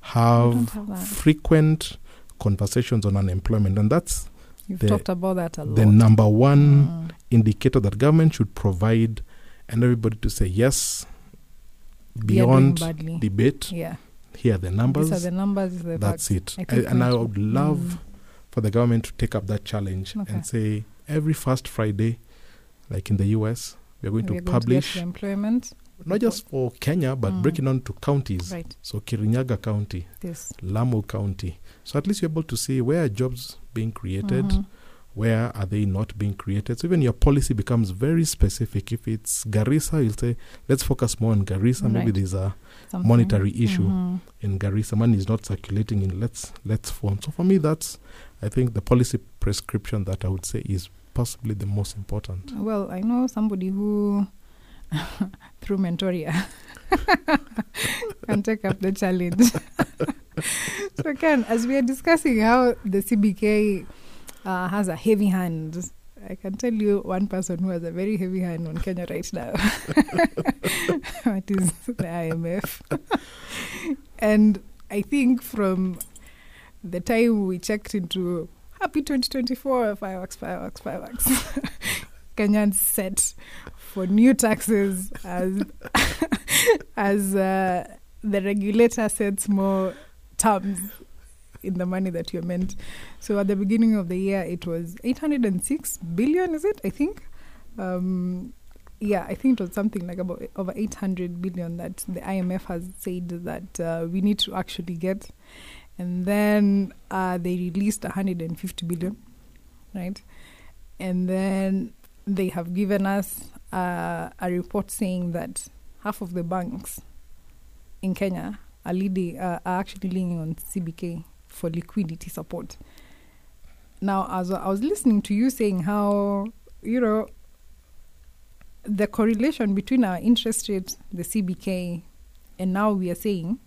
have, don't have frequent conversations on unemployment, and that's You've the- talked about that a lot. the number one Mm. indicator that government should provide, and everybody to say yes We beyond debate. Yeah. here are the numbers. These are the numbers. the That's facts. it. I and I would love Mm. for the government to take up that challenge Okay. and say every first Friday, like in the US, we're going We to are going to publish employment. not just for Kenya, but Mm. breaking on to counties. Right. So Kirinyaga County, This. Lamu County. So at least you're able to see where are jobs being created, Mhm. Where are they not being created. So even your policy becomes very specific. If it's Garissa, you'll say, let's focus more on Garissa. Maybe there's a Something. monetary issue Mhm. in Garissa. Money is not circulating in let's let's form. So for me, that's I think the policy prescription that I would say is possibly the most important. Well, I know somebody who, through Mentoria, can take up the challenge. so, Ken, as we are discussing how the CBK uh, has a heavy hand, I can tell you one person who has a very heavy hand on Kenya right now. it is the IMF. and I think from the time we checked into Happy 2024, fireworks, fireworks, fireworks. Kenyans set for new taxes as as uh, the regulator sets more terms in the money that you're meant. So at the beginning of the year, it was 806 billion. Is it? I think. Um, yeah, I think it was something like about over 800 billion that the IMF has said that uh, we need to actually get, and then uh, they released 150 billion, right? And then they have given us uh, a report saying that half of the banks in Kenya are, leading, uh, are actually leaning on CBK for liquidity support. Now, as I was listening to you saying how, you know, the correlation between our interest rate, the CBK, and now we are saying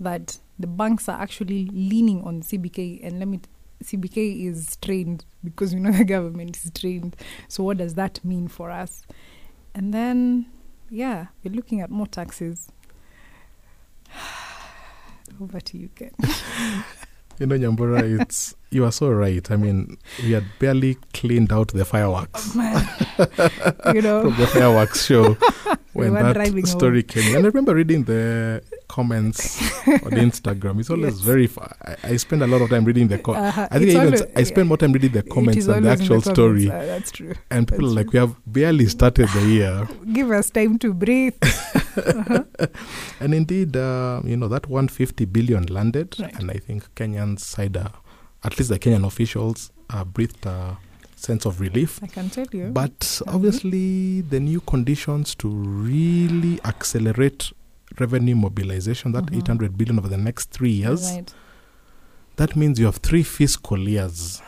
that the banks are actually leaning on CBK, and let me CBK is trained because we know the government is trained. So what does that mean for us? And then, yeah, we're looking at more taxes. Over to you, Ken. You know, Nyambura, it's you are so right. I mean, we had barely cleaned out the fireworks Man, you know, from the fireworks show when were that story came. And I remember reading the comments on Instagram. It's always Yes. very. I, I spend a lot of time reading the. Co- Uh-huh. I think I, even, always- I spend more time reading the comments than the actual comments. story. Uh, that's true. and people are like, we have barely started the year. Give us time to breathe. And indeed, uh, you know, that 150 billion landed, Right. and I think Kenyan side, uh, at least the Kenyan officials, uh, breathed a sense of relief. I can tell you. But Mhm. obviously, the new conditions to really accelerate revenue mobilization, that Mhm. 800 billion over the next three years, right, that means you have three fiscal years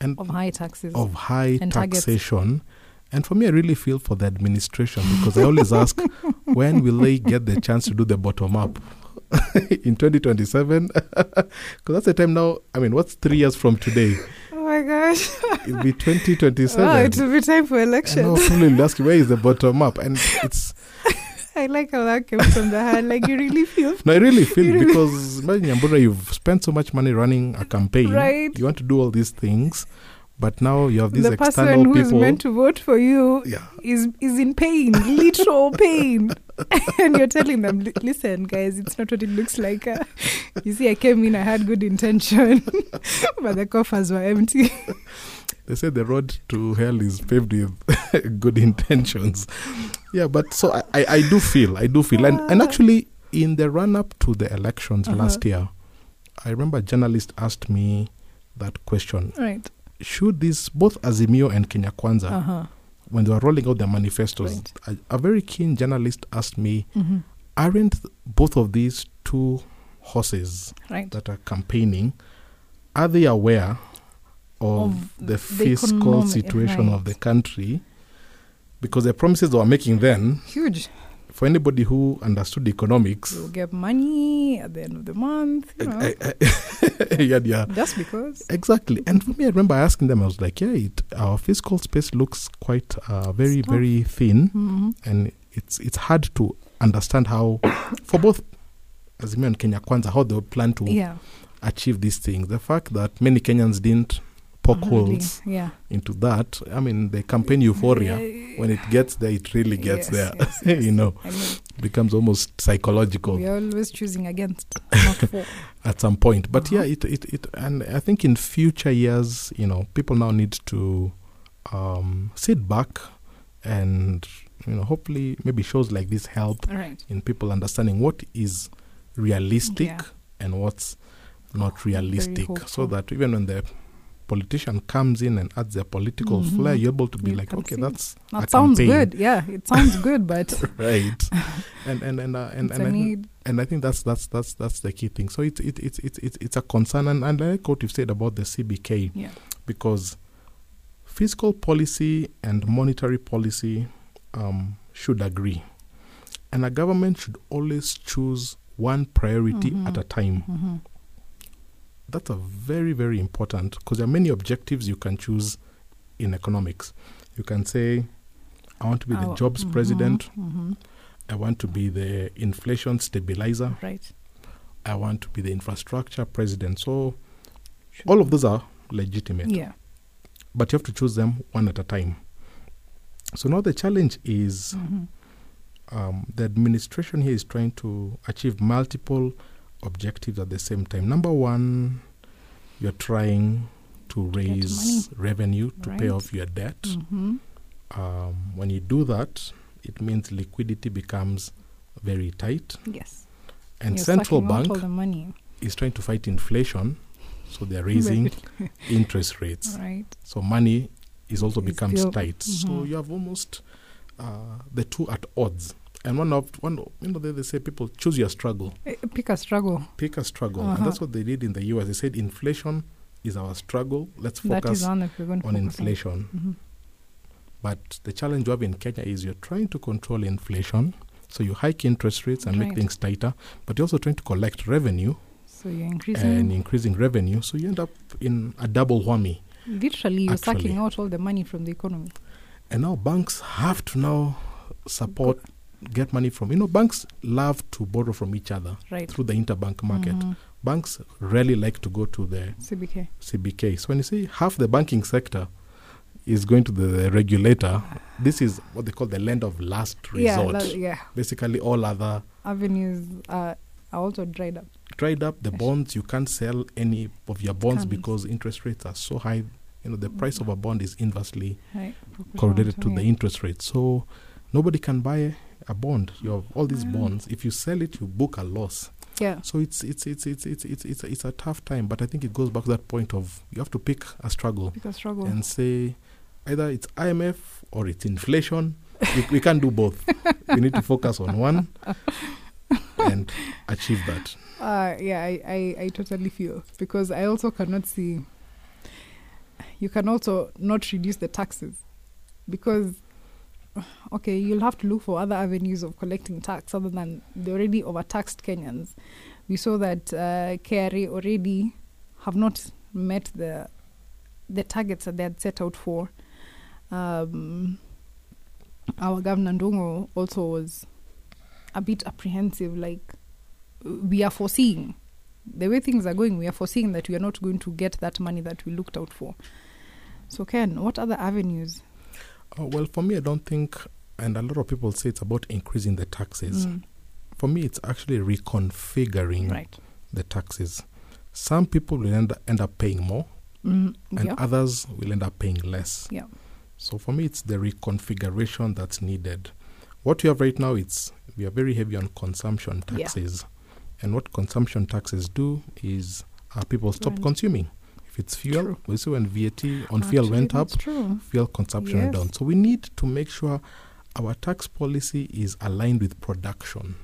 and of high taxes. of high And targets. And for me, I really feel for the administration because I always ask, when will they get the chance to do the bottom up? in 2027? Because that's the time now. I mean, what's three years from today? oh my gosh! It'll be 2027. oh, it will be time for elections. people will ask, where is the bottom up? And it's, I like how that came from the heart. Like you really feel no, I really feel You really- because, Nyambura, you've spent so much money running a campaign. Right. You want to do all these things, but now you have these the external person who's people. meant to vote for you yeah. is is in pain, literal pain, and you're telling them, "Listen, guys, it's not what it looks like." Uh, you see, I came in, I had good intention, but the coffers were empty. They say the road to hell is paved with good intentions. Yeah, but so I, I, I do feel, I do feel. And, and actually, in the run up to the elections Uh-huh. last year, I remember a journalist asked me that question right. Should these, both Azimio and Kenya Kwanza, Uh huh. when they were rolling out their manifestos, Right. a, a very keen journalist asked me, hmm Aren't both of these two horses Right. that are campaigning, are they aware of, Of the the fiscal economic- situation of the country? Because the promises they were making then, Huge. for anybody who understood economics, You'll get money at the end of the month. You know, I- I- yeah, yeah, just because. exactly. And for me, I remember asking them, I was like, yeah, it, our fiscal space looks quite uh, very, tough. very thin, hmm and it's it's hard to understand how, for both Azimio and Kenya Kwanza, how they would plan to Yeah. achieve these things. The fact that many Kenyans didn't poke Really, holes Yeah. into that. I mean, the campaign euphoria, when it gets there, it really gets Yes, there. yes, yes. you know, I mean, becomes almost psychological we are always choosing against, not for. at some point. But Uh-huh. yeah, it, it, it, and I think in future years, you know, people now need to um, sit back and, you know, hopefully maybe shows like this help right. in people understanding what is realistic Yeah. and what's not realistic so that even when the politician comes in and adds their political Mhm. flair you're able to be You like okay that's That sounds campaign. good. Yeah, it sounds good, but right and and and uh, and, and, a I and I think that's that's that's that's the key thing so it's it, it's it's it's it's a concern and, and I like what you've said about the CBK Yeah. because fiscal policy and monetary policy um, should agree. And a government should always choose one priority Mhm. at a time. Mhm. That's a very, very important because there are many objectives you can choose in economics. You can say, I want to be the Our- jobs mhm, president, mhm. I want to be the inflation stabilizer, Right. I want to be the infrastructure president. So, all of those are legitimate. Yeah. but you have to choose them one at a time. So now the challenge is Mhm. um, the administration here is trying to achieve multiple objectives at the same time. Number one, you're trying to raise revenue to pay off your debt. Mhm. Um, when you do that, it means liquidity becomes very tight, Yes. and You're central bank is trying to fight inflation, so they're raising interest rates. Right. So money is also Is becomes tight. So mhm. you have almost uh, the two at odds. And one of one, you know, they, they say people choose your struggle, Eh, Pick a struggle. pick a struggle, Uh-huh. and that's what they did in the U.S. They said inflation is our struggle. Let's focus is one that we're on focus inflation. Mhm. But the challenge you have in Kenya is you're trying to control inflation, so you hike interest rates and make things tighter, but you're also trying to collect revenue So you're increasing. and increasing revenue. So you end up in a double whammy. literally, you're Actually. sucking out all the money from the economy. And now banks have to now support, get money from. You know, banks love to borrow from each other Right. through the interbank market. Mhm. Banks rarely like to go to the CBK. CBK. So when you say half the banking sector is going to the regulator, this is what they call the lender of last Yeah, resort. that- yeah. Basically, all other Avenues are, are also dried up. dried up. The Yes. bonds you can't sell any of your bonds because interest rates are so high. You know, the price of a bond is inversely Right. correlated to Yeah. the interest rate. So nobody can buy a bond. You have all these Mm. bonds. If you sell it, you book a loss. Yeah. So it's it's it's it's it's it's it's, it's a tough time. But I think it goes back to that point of you have to pick a struggle Pick a struggle. and say either it's IMF or it's inflation. we, we can't do both. we need to focus on one and achieve that. Uh, yeah, I, I, I totally feel because I also cannot see. You can also not reduce the taxes because, okay, you'll have to look for other avenues of collecting tax other than the already overtaxed Kenyans. We saw that uh, KRA already have not met the the targets that they had set out for. Um, our governor Ndung'u also was a bit apprehensive, like we are foreseeing the way things are going, we are foreseeing that we are not going to get that money that we looked out for. So, Ken, what other avenues? Oh, well, for me, I don't think, and a lot of people say it's about increasing the taxes. Mm, For me, it's actually reconfiguring right. the taxes. Some people will end, end up paying more, Mm, and yeah. others will end up paying less. Yeah. So for me, it's the reconfiguration that's needed. What you have right now, it's we are very heavy on consumption Yeah. taxes, and what consumption taxes do is uh, people stop Right. consuming. If it's fuel, True. we see when VAT on fuel went up, true. fuel consumption went down. So we need to make sure our tax policy is aligned with production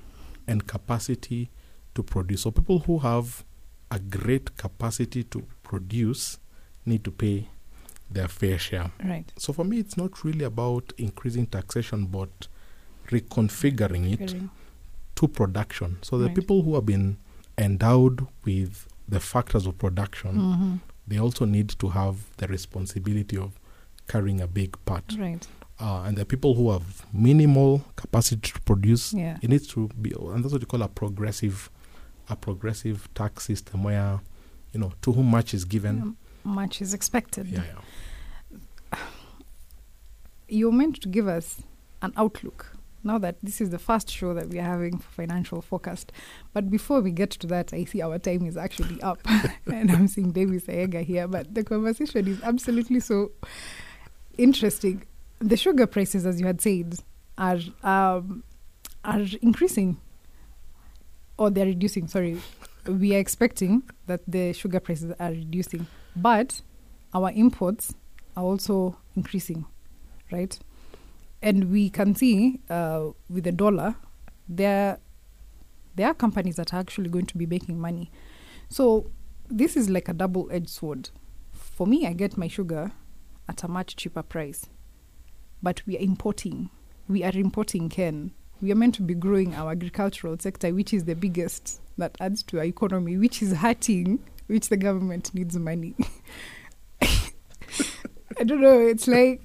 and capacity to produce. So people who have a great capacity to produce need to pay their fair share. Right. So for me, it's not really about increasing taxation, but reconfiguring it to production. So the Right. people who have been endowed with the factors of production, Mhm. They also need to have the responsibility of carrying a big part. Right. Uh, and the people who have minimal capacity to produce, Yeah. it needs to be, and that's what you call a progressive, a progressive tax system where, you know, to whom much is given, much is expected. Yeah, yeah. You're meant to give us an outlook. Now that this is the first show that we are having for Financial Forecast. But before we get to that, I see our time is actually up. and I'm seeing David Sayega here. But the conversation is absolutely so interesting. The sugar prices, as you had said, are um, are increasing or they're reducing. Sorry, we are expecting that the sugar prices are reducing, but our imports are also increasing, right? And we can see uh, with the dollar, there there are companies that are actually going to be making money. So this is like a double-edged sword. For me, I get my sugar at a much cheaper price, but we are importing. We are importing Ken. We are meant to be growing our agricultural sector, which is the biggest that adds to our economy, which is hurting, which the government needs money. I don't know. It's like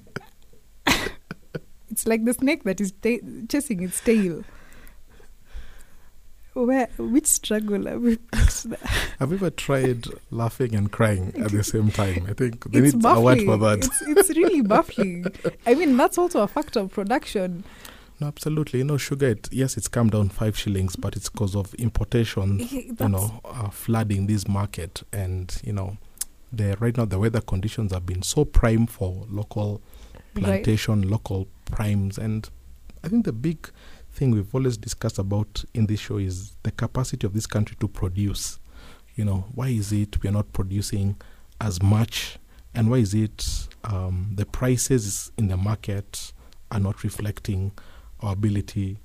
it's like the snake that is ta- chasing its tail. Where which struggle have we picked there? Have you ever tried laughing and crying at the same time? I think they it's need a word for that. It's, it's really baffling. I mean, that's also a factor of production. No, absolutely. You know, sugar, it, yes, it's come down five shillings, but it's because of importation, you know, uh, flooding this market. And, you know, the, right now the weather conditions have been so prime for local Right. plantation, local primes. And I think the big thing we've always discussed about in this show is the capacity of this country to produce. You know, why is it we are not producing as much? And why is it um, the prices in the market are not reflecting our ability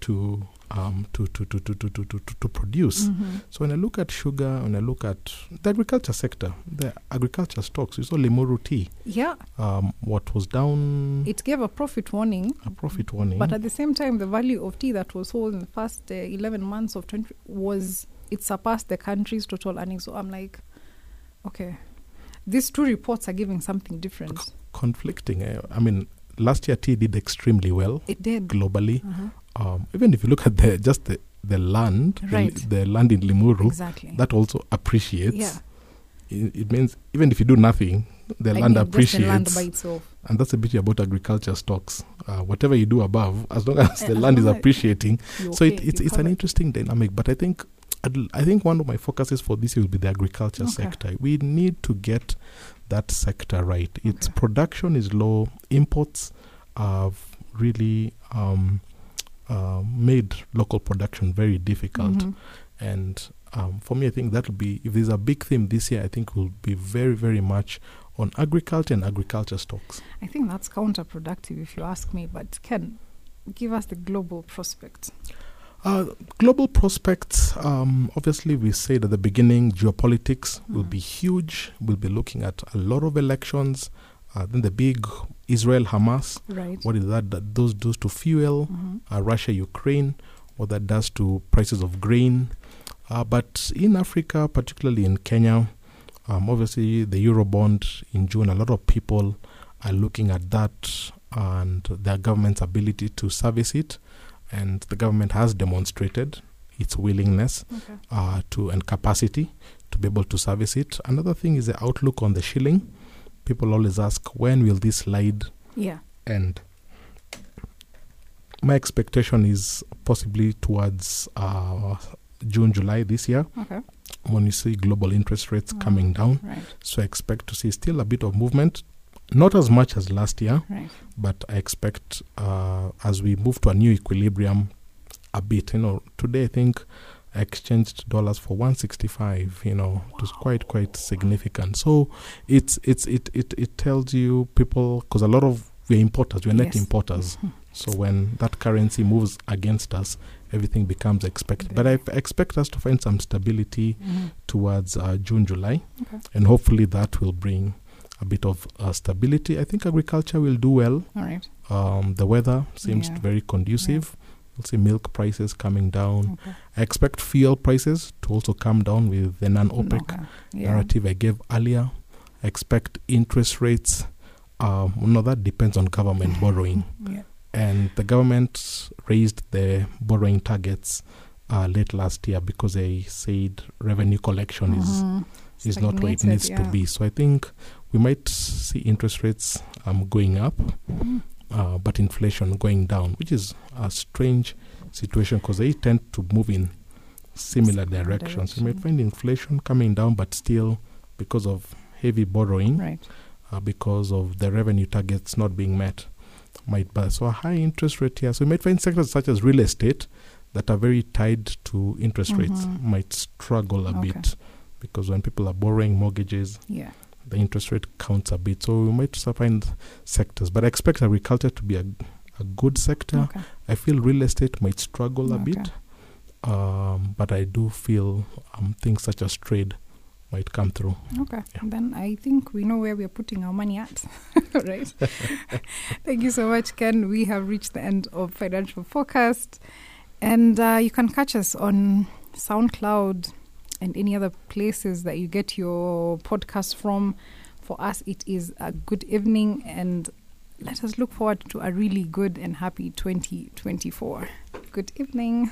to um, to, to, to, to, to, to, to, to produce? Mm-hmm. So when I look at sugar, when I look at the agriculture sector, the agriculture stocks, we saw Limuru tea, Yeah, um, what was down it gave a profit warning, a profit warning. but at the same time, the value of tea that was sold in the first uh, 11 months of 20 was it surpassed the country's total earnings. So I'm like, okay, these two reports are giving something different. conflicting. eh, I mean, last year tea did extremely well It did. globally. Uh-huh. Um, even if you look at the just the, the land, the- Right. the, land in Limuru, Exactly. that also appreciates. yeah, It, it means even if you do nothing, the I land mean, just the land appreciates. by itself. and that's the beauty about agriculture stocks. Uh, whatever you do above, as long as the land is appreciating, so it, it's it's an interesting dynamic. But I think I think one of my focuses for this year will be the agriculture Okay. sector. We need to get that sector right. Its Okay. production is low. Imports have really um, uh, made local production very difficult. Mhm. And um, for me, I think that will be if there's a big theme this year. I think will be very very much on agriculture and agriculture stocks. I think that's counterproductive if you ask me, but Ken, give us the global prospect. Uh, global prospects, um, obviously, we said at the beginning, geopolitics will Mhm. be huge. We'll be looking at a lot of elections. Uh, then the big Israel Hamas, Right. what is that that those does to fuel? Mhm. Uh, Russia Ukraine, what that does to prices of grain. Uh, but in Africa, particularly in Kenya, um, obviously the Eurobond in June, a lot of people are looking at that and their government's ability to service it. And the government has demonstrated its willingness Okay. uh, to and capacity to be able to service it. Another thing is the outlook on the shilling. People always ask, when will this slide Yeah. end? My expectation is possibly towards uh, June, July this year Okay. when you see global interest rates Mm. coming down. Right. So I expect to see still a bit of movement, not as much as last year, Right. but I expect uh, as we move to a new equilibrium, a bit. You know, today I think I exchanged dollars for 165. You know, it was quite quite significant. So it's it's it it, it tells you people because a lot of we're importers, we're net Yes. importers. So when that currency moves against us, everything becomes expected. But I f- expect us to find some stability Mhm. towards uh, June, July, Okay. and hopefully that will bring a bit of uh, stability. I think agriculture will do well. All right. Um, the weather seems Yeah. very conducive. We'll see milk prices coming down. Okay. I expect fuel prices to also come down with the non-OPEC Okay. Yeah. narrative I gave earlier. I expect interest rates. Um, no, that depends on government borrowing Yeah. and the government raised the borrowing targets uh, late last year because they said revenue collection is Mhm. is not where it needs to be. So I think we might see interest rates um, going up, Mhm. uh, but inflation going down, which is a strange situation because they tend to move in similar Similar directions. You might find inflation coming down, but still because of heavy borrowing, Right. uh, because of the revenue targets not being met, might buy. So a high interest rate here. So you might find sectors such as real estate that are very tied to interest rates Mhm. might struggle a Okay. bit because when people are borrowing mortgages, Yeah. The interest rate counts a bit. So we might find sectors, but I expect agriculture to be a, a good sector. Okay. I feel real estate might struggle a Okay. bit, um, but I do feel um, things such as trade might come through. Okay. Yeah. Then I think we know where we're putting our money at. right. Thank you so much, Ken. We have reached the end of Financial Forecast. And uh, you can catch us on SoundCloud and any other places that you get your podcast from. For us, it is a good evening, and let us look forward to a really good and happy 2024. Good evening.